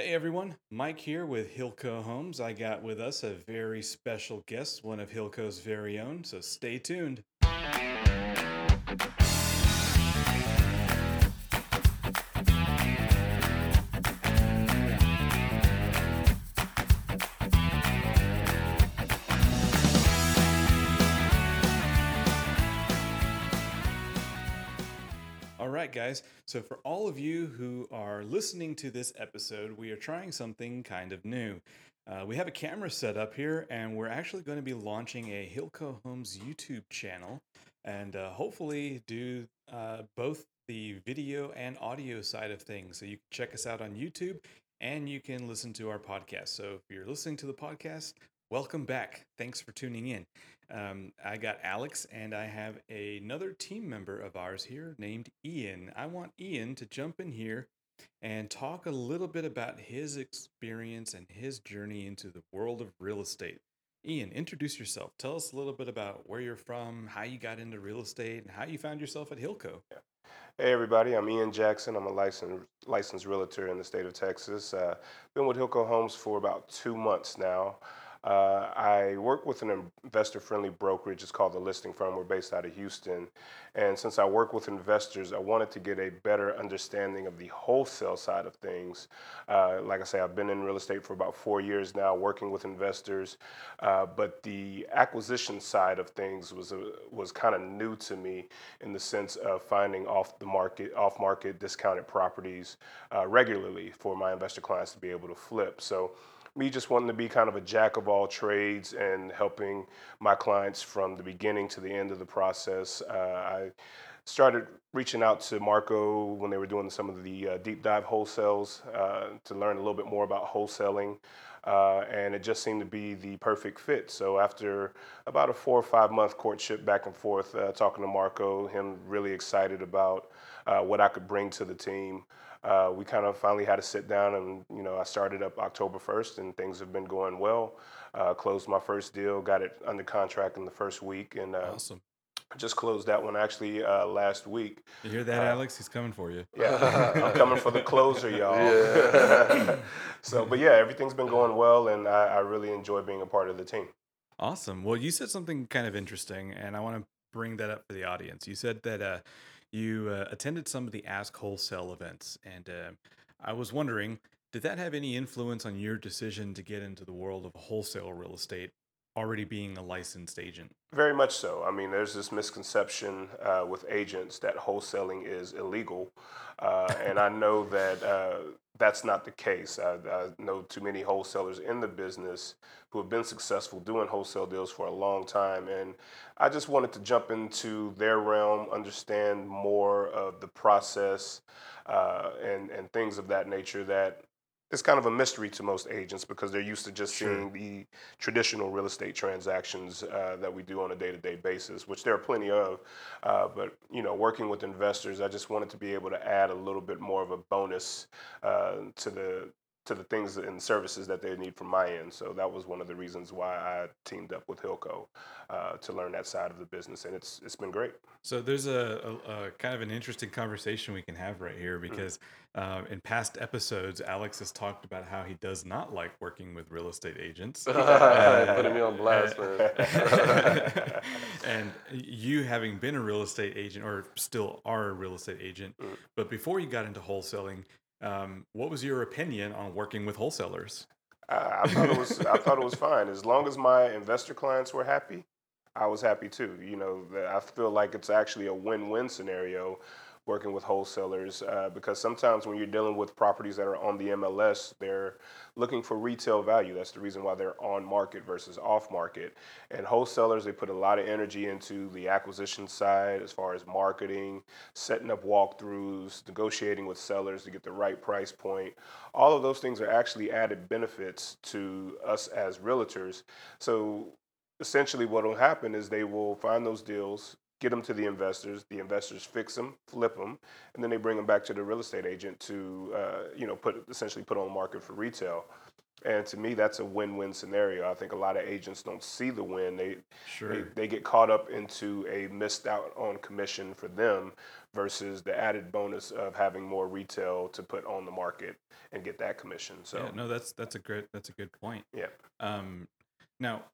Hey everyone, Mike here with Hilco Homes. I got with us a very special guest, one of Hilco's very own, so stay tuned. Right, guys. So, for all of you who are listening to this episode, we are trying something kind of new. Uh, we have a camera set up here, and we're actually going to be launching a Hilco Homes YouTube channel and uh, hopefully do uh, both the video and audio side of things. So, you can check us out on YouTube and you can listen to our podcast. So, if you're listening to the podcast, welcome back. Thanks for tuning in. Um, I got Alex, and I have another team member of ours here named Ian. I want Ian to jump in here and talk a little bit about his experience and his journey into the world of real estate. Ian, introduce yourself. Tell us a little bit about where you're from, how you got into real estate, and how you found yourself at Hilco. Hey everybody, I'm Ian Jackson. I'm a licensed licensed realtor in the state of Texas. Uh, been with Hilco Homes for about two months now. Uh, I work with an investor friendly brokerage. It's called the Listing Firm. We're based out of Houston. And since I work with investors, I wanted to get a better understanding of the wholesale side of things. Uh, like I say, I've been in real estate for about four years now, working with investors. Uh, but the acquisition side of things was, a, was kind of new to me in the sense of finding off the market, off market discounted properties uh, regularly for my investor clients to be able to flip. So me just wanting to be kind of a jack of all trades and helping my clients from the beginning to the end of the process. Uh, I started reaching out to Marco when they were doing some of the uh, deep dive wholesales uh, to learn a little bit more about wholesaling. Uh, and it just seemed to be the perfect fit. So after about a four or five month courtship back and forth, uh, talking to Marco, him really excited about uh, what I could bring to the team uh, we kind of finally had to sit down and you know I started up October 1st and things have been going well. Uh, closed my first deal, got it under contract in the first week, and uh, Awesome. just closed that one actually uh, last week. You hear that, Uh, Alex? He's coming for you. Yeah, I'm coming for the closer, y'all. Yeah. so, but yeah, everything's been going well, and I, I really enjoy being a part of the team. Awesome. Well, you said something kind of interesting, and I want to bring that up for the audience. You said that uh, you uh, attended some of the Ask Wholesale events, and uh, I was wondering, did that have any influence on your decision to get into the world of wholesale real estate, already being a licensed agent? Very much so. I mean, there's this misconception uh, with agents that wholesaling is illegal, uh, and I know that uh, that's not the case. I, I know too many wholesalers in the business who have been successful doing wholesale deals for a long time, and I just wanted to jump into their realm, understand more of the process, uh, and and things of that nature that it's kind of a mystery to most agents because they're used to just Sure. seeing the traditional real estate transactions uh, that we do on a day-to-day basis, which there are plenty of. Uh, but you know, working with investors, I just wanted to be able to add a little bit more of a bonus uh, to the to the things and services that they need from my end. So that was one of the reasons why I teamed up with Hilco uh, to learn that side of the business, and it's it's been great. So there's a, a, a kind of an interesting conversation we can have right here because um, in past episodes, Alex has talked about how he does not like working with real estate agents. Putting me on blast, man. and you having been a real estate agent or still are a real estate agent, Mm. but before you got into wholesaling, um, what was your opinion on working with wholesalers? I, I thought it was I thought it was fine as long as my investor clients were happy. I was happy too. You know, I feel like it's actually a win-win scenario working with wholesalers uh, because sometimes when you're dealing with properties that are on the MLS, they're looking for retail value. That's the reason why they're on market versus off market. And wholesalers, they put a lot of energy into the acquisition side as far as marketing, setting up walkthroughs, negotiating with sellers to get the right price point. All of those things are actually added benefits to us as realtors. So essentially what will happen is they will find those deals get them to the investors the investors fix them flip them and then they bring them back to the real estate agent to uh, you know put essentially put on the market for retail And to me, that's a win-win scenario. I think a lot of agents don't see the win. They Sure. they, they get caught up into a missed out on commission for them versus the added bonus of having more retail to put on the market and get that commission. So yeah, no, that's that's a great that's a good point. yeah. Um, now,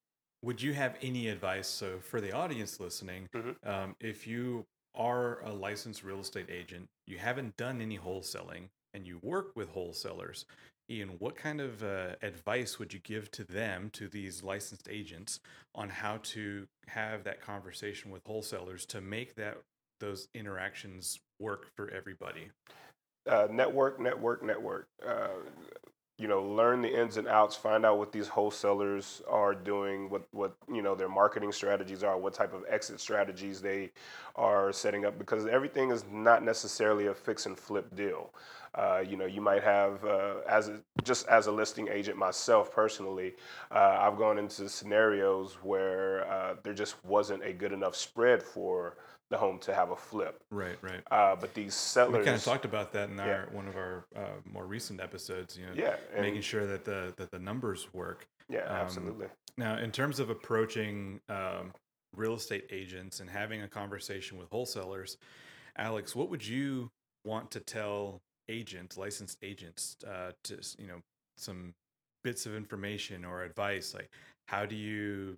would you have any advice? So, for the audience listening, Mhm. um, if you are a licensed real estate agent, you haven't done any wholesaling, and you work with wholesalers, Ian, what kind of uh, advice would you give to them, to these licensed agents, on how to have that conversation with wholesalers to make that those interactions work for everybody? uh, network, network, network. Uh, you know, learn the ins and outs. Find out what these wholesalers are doing, what what you know their marketing strategies are, what type of exit strategies they are setting up. Because everything is not necessarily a fix and flip deal. Uh, you know, you might have uh, as a, just as a listing agent myself personally, uh, I've gone into scenarios where uh, there just wasn't a good enough spread for the home to have a flip. Right, right. Uh, but these sellers, We kind of talked about that in our Yeah. one of our uh, more recent episodes. You know, yeah, making sure that the that the numbers work. yeah, um, absolutely. Now, in terms of approaching um, real estate agents and having a conversation with wholesalers, Alex, what would you want to tell agents, licensed agents, uh, to you know some bits of information or advice? Like, how do you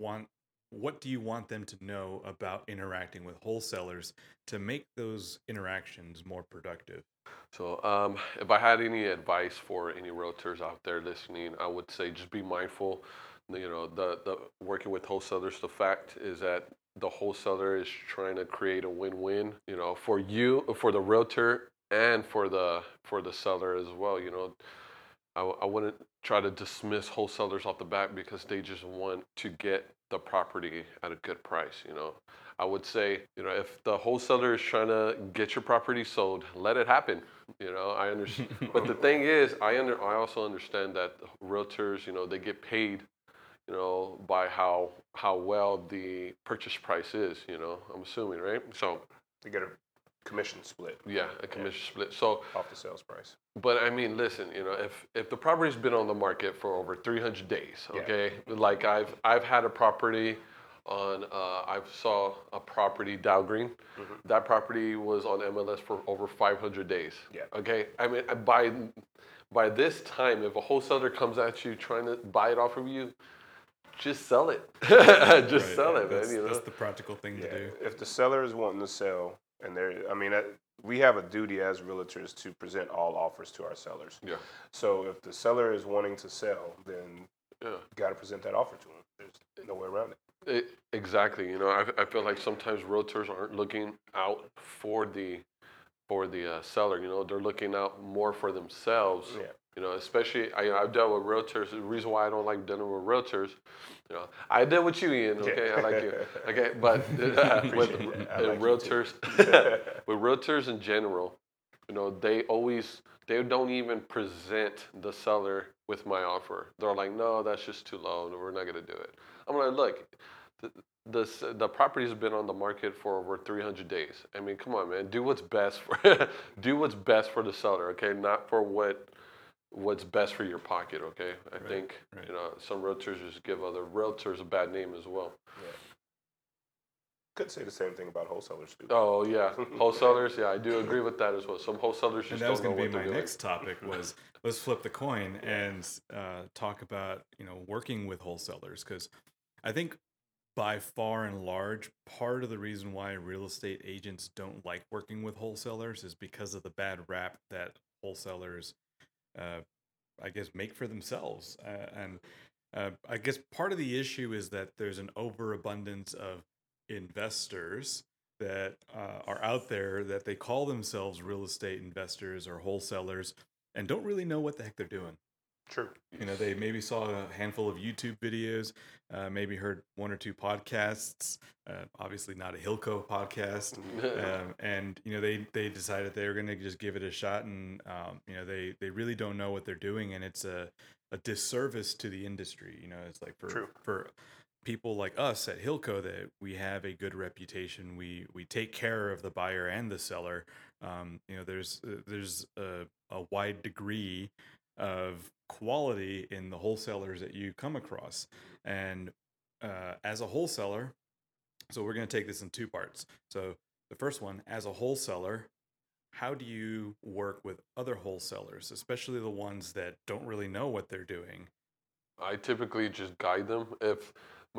want? What do you want them to know about interacting with wholesalers to make those interactions more productive? So, um, if I had any advice for any realtors out there listening, I would say just be mindful. You know, the the working with wholesalers. The fact is that the wholesaler is trying to create a win-win. You know, for you, for the realtor, and for the for the seller as well. You know, I wouldn't try to dismiss wholesalers off the back because they just want to get the property at a good price. You know, I would say, you know, if the wholesaler is trying to get your property sold, let it happen. You know, I understand. but the thing is, I under I also understand that realtors, you know, they get paid, you know, by how how well the purchase price is. You know, I'm assuming, right? So to get a commission split yeah, a commission split. So off the sales price. but I mean, listen, you know, if if the property's been on the market for over 300 days, Yeah. okay, like I've I've had a property on uh, I saw a property Dow Green. Mhm. That property was on MLS for over 500 days. Yeah. Okay, I mean by by this time, if a wholesaler comes at you trying to buy it off of you, just sell it. just Right, sell it, that's, man. You know. that's the practical thing Yeah, to do. if the seller is wanting to sell, and they're, I mean, we have a duty as realtors to present all offers to our sellers. Yeah. So if the seller is wanting to sell, then Yeah. you got to present that offer to them. There's no way around it. It, exactly. You know, I, I feel like sometimes realtors aren't looking out for the for the uh, seller. You know, they're looking out more for themselves. Yeah. You know, especially I, I've dealt with realtors. The reason why I don't like dealing with realtors, you know, I deal with you, Ian. Okay, I like you. Okay, but with Appreciate that. I uh, like realtors, with realtors in general, you know, they always they don't even present the seller with my offer. They're like, no, that's just too low. No, we're not gonna do it. I'm like, look, the the, the property's been on the market for over 300 days. I mean, come on, man, do what's best for do what's best for the seller. Okay, not for what what's best for your pocket. Okay, I Right, think right. you know some realtors just give other realtors a bad name as well. Could say the same thing about wholesalers too. Oh yeah, wholesalers. Yeah, I do agree with that as well. Some wholesalers and just that was don't know going to be they're my doing. next topic was let's flip the coin and uh, talk about you know working with wholesalers because i think by far and large part of the reason why real estate agents don't like working with wholesalers is because of the bad rap that wholesalers i guess make for themselves uh, and uh, i guess part of the issue is that there's an overabundance of investors that uh, are out there that they call themselves real estate investors or wholesalers and don't really know what the heck they're doing. True. You know, they maybe saw a handful of YouTube videos, uh, maybe heard one or two podcasts, uh, obviously not a Hilco podcast, um, and you know they they decided they were going to just give it a shot, and um, you know they they really don't know what they're doing, and it's a a disservice to the industry. You know, it's like for True. for people like us at Hilco that we have a good reputation. We we take care of the buyer and the seller. Um, you know, there's uh, there's a, a wide degree of quality in the wholesalers that you come across. And uh, as a wholesaler, so we're going to take this in two parts. So the first one, as a wholesaler, how do you work with other wholesalers, especially the ones that don't really know what they're doing? I typically just guide them. If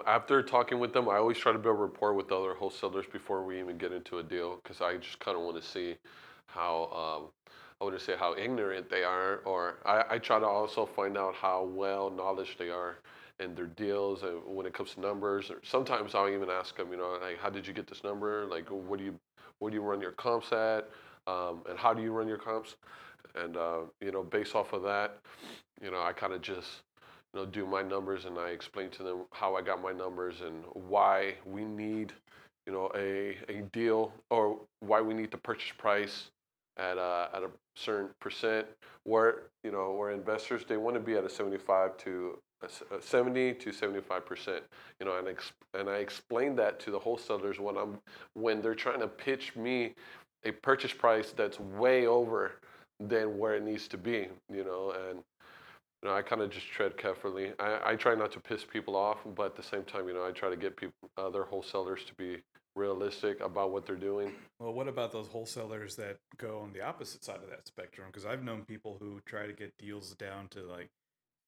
after talking with them, I always try to build rapport with other wholesalers before we even get into a deal because I just kind of want to see how um, I to say how ignorant they are, or I, I try to also find out how well knowledge they are in their deals and when it comes to numbers. Or sometimes I'll even ask them, you know, like how did you get this number? Like what do you what do you run your comps at? Um, and how do you run your comps? And uh, you know, based off of that, you know, I kind of just you know, do my numbers and I explain to them how I got my numbers and why we need, you know, a, a deal or why we need the purchase price at a, at a certain percent where, you know, where investors, they want to be at a 75 to a 70 to 75 percent, you know, and, ex- and I explain that to the wholesalers when I'm, when they're trying to pitch me a purchase price that's way over than where it needs to be, you know, and you know, I kind of just tread carefully. I, I try not to piss people off, but at the same time, you know, I try to get people, other wholesalers to be realistic about what they're doing. Well, what about those wholesalers that go on the opposite side of that spectrum? Because I've known people who try to get deals down to like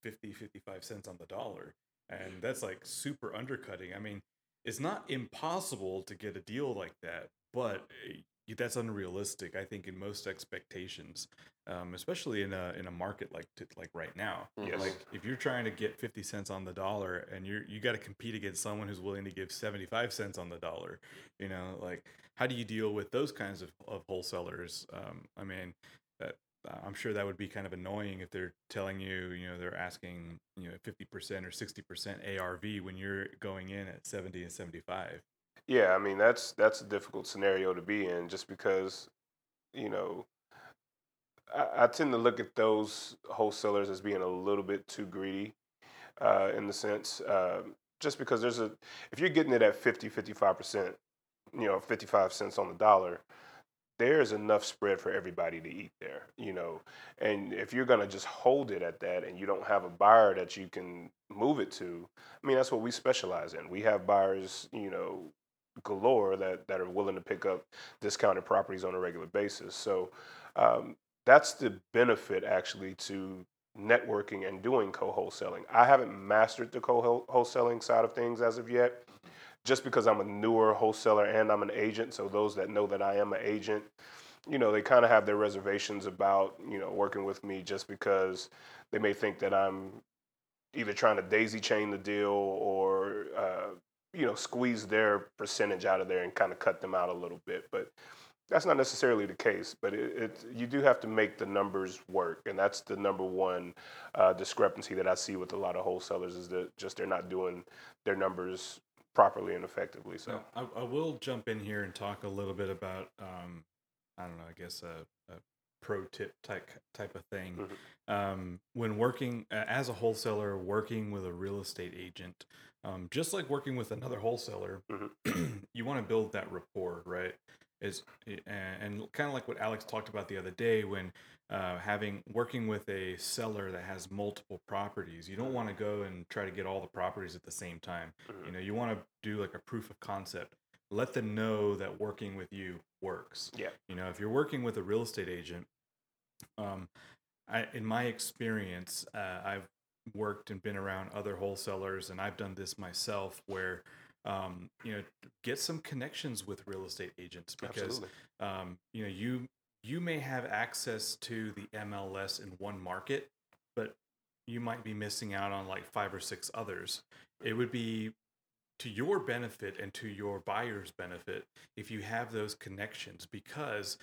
50, 55 cents on the dollar. And that's like super undercutting. I mean, it's not impossible to get a deal like that, but eh, that's unrealistic. I think in most expectations, um, especially in a in a market like like right now. Yes. Like if you're trying to get fifty cents on the dollar, and you're you got to compete against someone who's willing to give seventy five cents on the dollar, you know, like how do you deal with those kinds of, of wholesalers? Um, I mean, uh, I'm sure that would be kind of annoying if they're telling you, you know, they're asking, you know, 50% or 60% ARV when you're going in at 70 and 75. Yeah, I mean that's that's a difficult scenario to be in, just because you know I, I tend to look at those wholesalers as being a little bit too greedy, uh, in the sense, uh, just because there's a if you're getting it at 50, 55 percent, you know, 55 cents on the dollar, there's enough spread for everybody to eat there, you know. And if you're gonna just hold it at that and you don't have a buyer that you can move it to, I mean that's what we specialize in. We have buyers, you know, galore that that are willing to pick up discounted properties on a regular basis. So um, that's the benefit actually to networking and doing co-wholesaling. I haven't mastered the co-wholesaling side of things as of yet, just because I'm a newer wholesaler and I'm an agent. So those that know that I am an agent, you know, they kind of have their reservations about you know working with me just because they may think that I'm either trying to daisy chain the deal or uh, you know, squeeze their percentage out of there and kind of cut them out a little bit. But that's not necessarily the case. But it, it you do have to make the numbers work, and that's the number one uh, discrepancy that I see with a lot of wholesalers is that just they're not doing their numbers properly and effectively. So I, I, will jump in here and talk a little bit about um, I don't know, I guess a, a pro tip type type of thing. Mm-hmm. Um, when working uh, as a wholesaler, working with a real estate agent, um, just like working with another wholesaler, mm-hmm. you want to build that rapport, right? Is and, and kind of like what Alex talked about the other day when uh, having working with a seller that has multiple properties, you don't want to go and try to get all the properties at the same time. Mm-hmm. You know, you want to do like a proof of concept. Let them know that working with you works. Yeah. You know, if you're working with a real estate agent, um, I, in my experience, uh, I've worked and been around other wholesalers, and I've done this myself where um, you know get some connections with real estate agents because um, you know you you may have access to the MLS in one market, but you might be missing out on like five or six others. It would be to your benefit and to your buyer's benefit if you have those connections because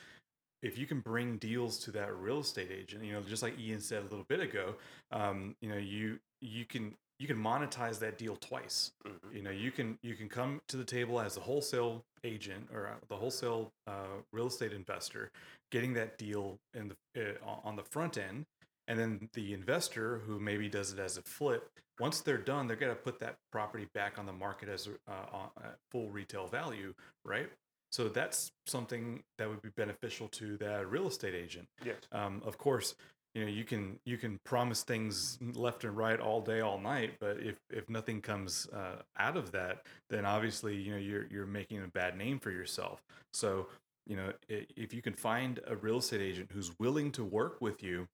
if you can bring deals to that real estate agent, you know, just like Ian said a little bit ago, um, you know, you you can you can monetize that deal twice. Mm-hmm. You know, you can you can come to the table as a wholesale agent or uh, the wholesale uh, real estate investor, getting that deal in the uh, on the front end, and then the investor who maybe does it as a flip. Once they're done, they're gonna put that property back on the market as uh, uh full retail value, right? So that's something that would be beneficial to that real estate agent. Yes. Um, of course, you know you can you can promise things left and right all day all night but if if nothing comes uh, out of that then obviously you know you're you're making a bad name for yourself so you know if you can find a real estate agent who's willing to work with you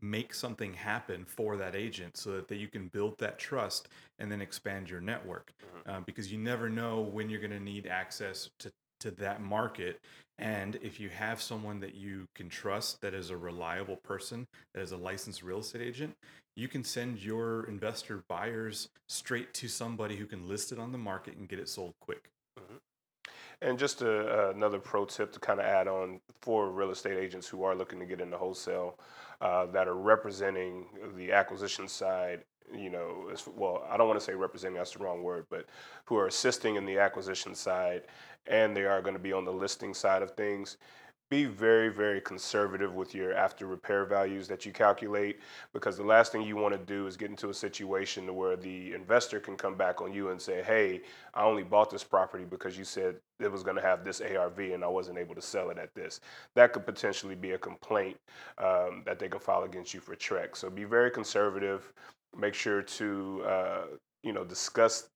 make something happen for that agent so that, that you can build that trust and then expand your network mm-hmm. uh, because you never know when you're going to need access to to that market. And if you have someone that you can trust that is a reliable person, that is a licensed real estate agent, you can send your investor buyers straight to somebody who can list it on the market and get it sold quick. Mm-hmm. And just a, uh, another pro tip to kind of add on for real estate agents who are looking to get into wholesale uh, that are representing the acquisition side you know, as, well, I don't want to say representing, that's the wrong word, but who are assisting in the acquisition side and they are going to be on the listing side of things. Be very, very conservative with your after repair values that you calculate because the last thing you want to do is get into a situation where the investor can come back on you and say, Hey, I only bought this property because you said it was going to have this ARV and I wasn't able to sell it at this. That could potentially be a complaint um, that they can file against you for TREC. So be very conservative make sure to uh, you know discuss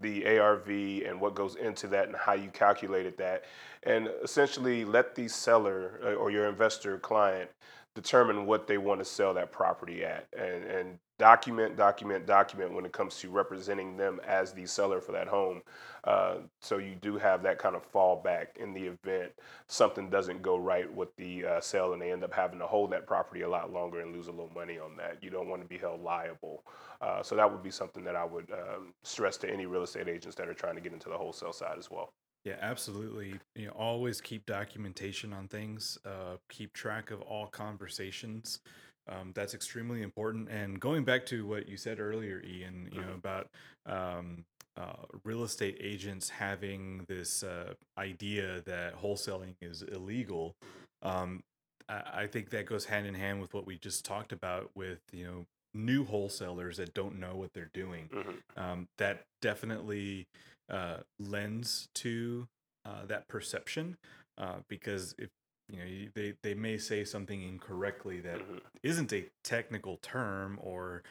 the ARV and what goes into that and how you calculated that, and essentially let the seller uh, or your investor client determine what they want to sell that property at, and and document, document, document when it comes to representing them as the seller for that home. Uh, so you do have that kind of fallback in the event something doesn't go right with the uh, sale and they end up having to hold that property a lot longer and lose a little money on that. You don't want to be held liable. Uh, so that would be something that I would um, stress to any real estate agents that are trying to get into the wholesale side as well. Yeah, absolutely. You know, always keep documentation on things. Uh, keep track of all conversations. Um, that's extremely important. And going back to what you said earlier, Ian, you know mm-hmm. about um, uh, real estate agents having this uh, idea that wholesaling is illegal. Um, I, I think that goes hand in hand with what we just talked about with you know new wholesalers that don't know what they're doing. Mm-hmm. Um, that definitely uh, lends to uh, that perception uh, because if you know they they may say something incorrectly that mm-hmm. not a technical term or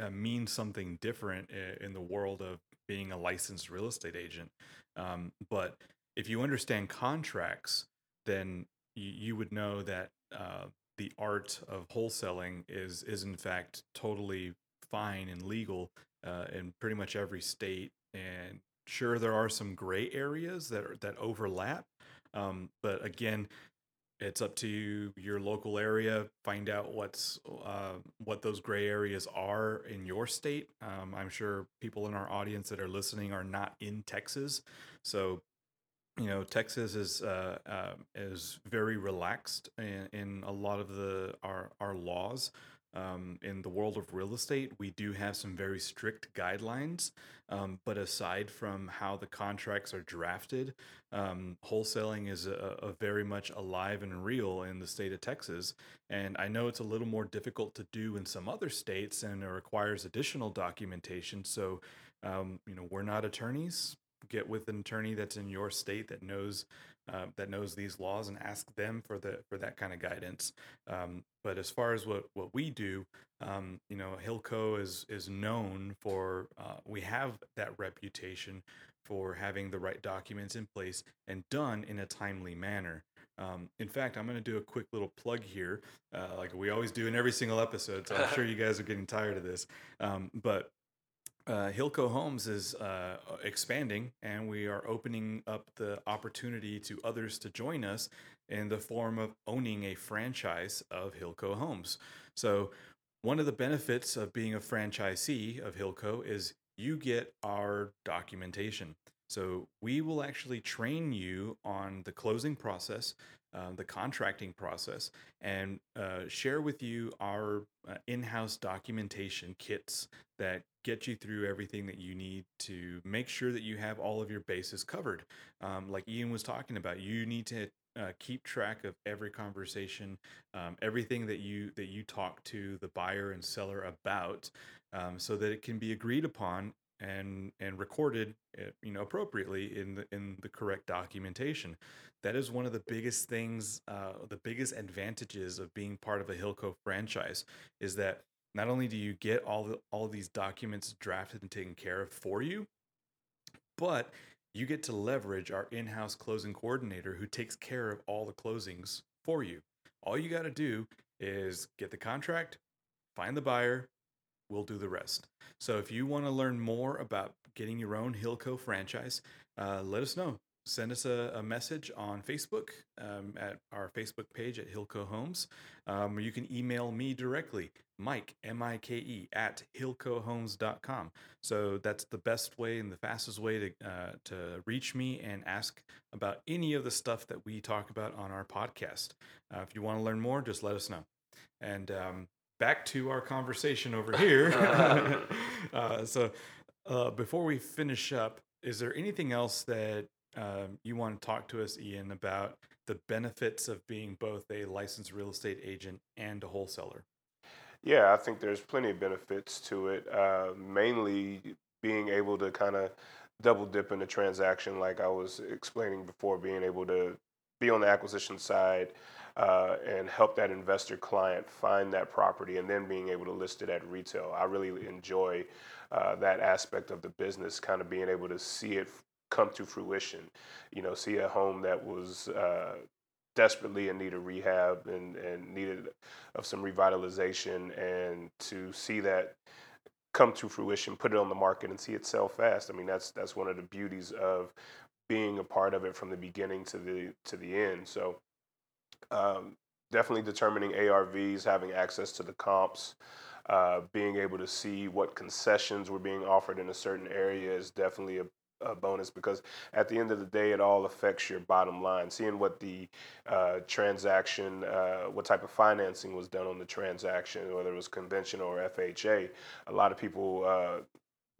uh, means something different in the world of being a licensed real estate agent um, but if you understand contracts then you, you would know that uh, the art of wholesaling is is in fact totally fine and legal uh, in pretty much every state and sure there are some gray areas that are, that overlap um, but again it's up to your local area find out what's uh, what those gray areas are in your state. Um, i'm sure people in our audience that are listening are not in texas so you know texas is uh, uh, is very relaxed in, in a lot of the our our laws um, in the world of real estate, we do have some very strict guidelines. Um, but aside from how the contracts are drafted, um, wholesaling is a, a, very much alive and real in the state of Texas. And I know it's a little more difficult to do in some other states and it requires additional documentation. So, um, you know, we're not attorneys. Get with an attorney that's in your state that knows uh, that knows these laws and ask them for the for that kind of guidance. Um, but as far as what what we do, um, you know, Hilco is is known for uh, we have that reputation for having the right documents in place and done in a timely manner. Um, in fact, I'm going to do a quick little plug here, uh, like we always do in every single episode. So I'm sure you guys are getting tired of this. Um, but uh, Hilco Homes is uh, expanding, and we are opening up the opportunity to others to join us in the form of owning a franchise of Hilco Homes. So, one of the benefits of being a franchisee of Hilco is you get our documentation. So, we will actually train you on the closing process, uh, the contracting process, and uh, share with you our uh, in house documentation kits that get you through everything that you need to make sure that you have all of your bases covered. Um, like Ian was talking about, you need to uh, keep track of every conversation, um, everything that you that you talk to the buyer and seller about, um, so that it can be agreed upon and and recorded uh, you know appropriately in the in the correct documentation. That is one of the biggest things uh, the biggest advantages of being part of a hilco franchise is that not only do you get all the all these documents drafted and taken care of for you but you get to leverage our in-house closing coordinator who takes care of all the closings for you. All you got to do is get the contract find the buyer we'll do the rest so if you want to learn more about getting your own hilco franchise uh, let us know send us a, a message on Facebook um, at our Facebook page at Hilco Homes. Um, you can email me directly, Mike, M I K E, at hilcohomes.com. So that's the best way and the fastest way to, uh, to reach me and ask about any of the stuff that we talk about on our podcast. Uh, if you want to learn more, just let us know. And um, back to our conversation over here. uh, so uh, before we finish up, is there anything else that um, you want to talk to us, Ian, about the benefits of being both a licensed real estate agent and a wholesaler. Yeah, I think there's plenty of benefits to it. Uh, mainly being able to kind of double dip in the transaction, like I was explaining before, being able to be on the acquisition side uh, and help that investor client find that property and then being able to list it at retail. I really enjoy uh, that aspect of the business, kind of being able to see it come to fruition. You know, see a home that was uh, desperately in need of rehab and, and needed of some revitalization, and to see that come to fruition, put it on the market, and see it sell fast. I mean, that's that's one of the beauties of being a part of it from the beginning to the to the end. So. Um, definitely determining ARVs, having access to the comps, uh, being able to see what concessions were being offered in a certain area is definitely a, a bonus because at the end of the day, it all affects your bottom line. Seeing what the uh, transaction, uh, what type of financing was done on the transaction, whether it was conventional or FHA, a lot of people uh,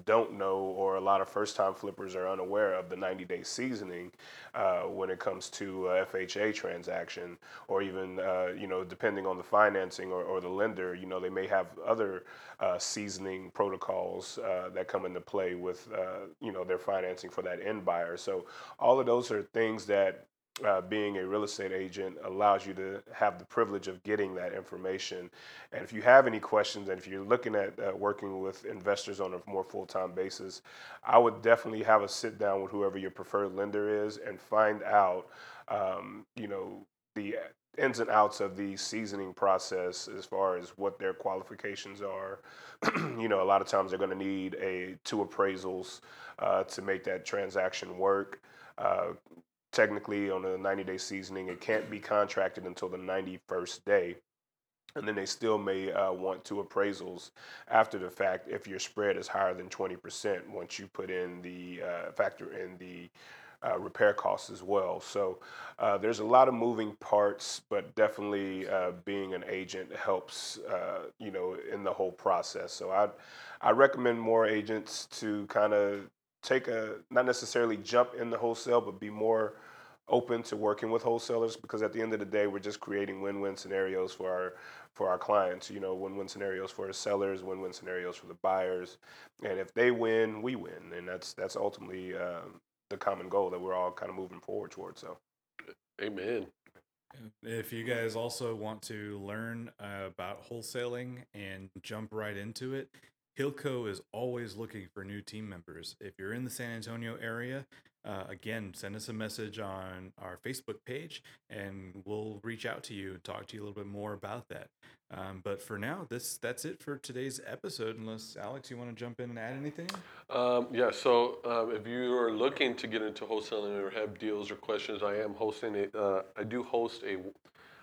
don't know, or a lot of first time flippers are unaware of the 90 day seasoning uh, when it comes to a FHA transaction, or even, uh, you know, depending on the financing or, or, the lender, you know, they may have other uh, seasoning protocols uh, that come into play with, uh, you know, their financing for that end buyer. So all of those are things that uh, being a real estate agent allows you to have the privilege of getting that information. And if you have any questions, and if you're looking at uh, working with investors on a more full time basis, I would definitely have a sit down with whoever your preferred lender is and find out, um, you know, the ins and outs of the seasoning process as far as what their qualifications are. you know, a lot of times they're going to need a two appraisals uh, to make that transaction work. Uh, technically on a 90 day seasoning, it can't be contracted until the 91st day. And then they still may uh, want two appraisals after the fact if your spread is higher than 20% once you put in the uh, factor in the uh, repair costs as well. So uh, there's a lot of moving parts, but definitely uh, being an agent helps, uh, you know, in the whole process. So I I recommend more agents to kind of take a not necessarily jump in the wholesale, but be more open to working with wholesalers because at the end of the day, we're just creating win-win scenarios for our for our clients. You know, win-win scenarios for the sellers, win-win scenarios for the buyers, and if they win, we win, and that's that's ultimately uh, the common goal that we're all kind of moving forward towards. So, amen. If you guys also want to learn uh, about wholesaling and jump right into it, Hilco is always looking for new team members. If you're in the San Antonio area, uh, again, send us a message on our Facebook page and we'll reach out to you and talk to you a little bit more about that. Um, but for now, this that's it for today's episode. Unless Alex, you want to jump in and add anything? Um, yeah. So um, if you are looking to get into wholesaling or have deals or questions, I am hosting a. Uh, I do host a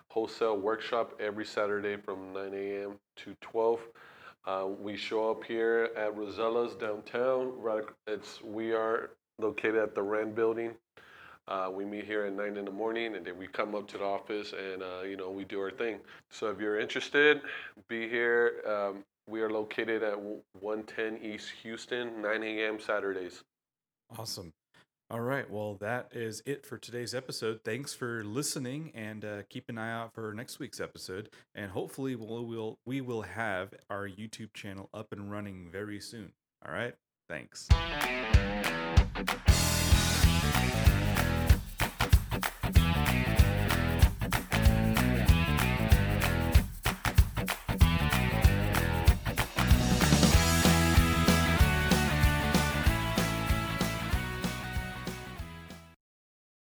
wholesale workshop every Saturday from 9 a.m. to 12. Uh, we show up here at Rosella's downtown. Right, it's we are located at the Rand Building. Uh, we meet here at nine in the morning, and then we come up to the office, and uh, you know we do our thing. So if you're interested, be here. Um, we are located at 110 East Houston, 9 a.m. Saturdays. Awesome. All right. Well, that is it for today's episode. Thanks for listening, and uh, keep an eye out for next week's episode. And hopefully, we'll, we'll we will have our YouTube channel up and running very soon. All right. Thanks.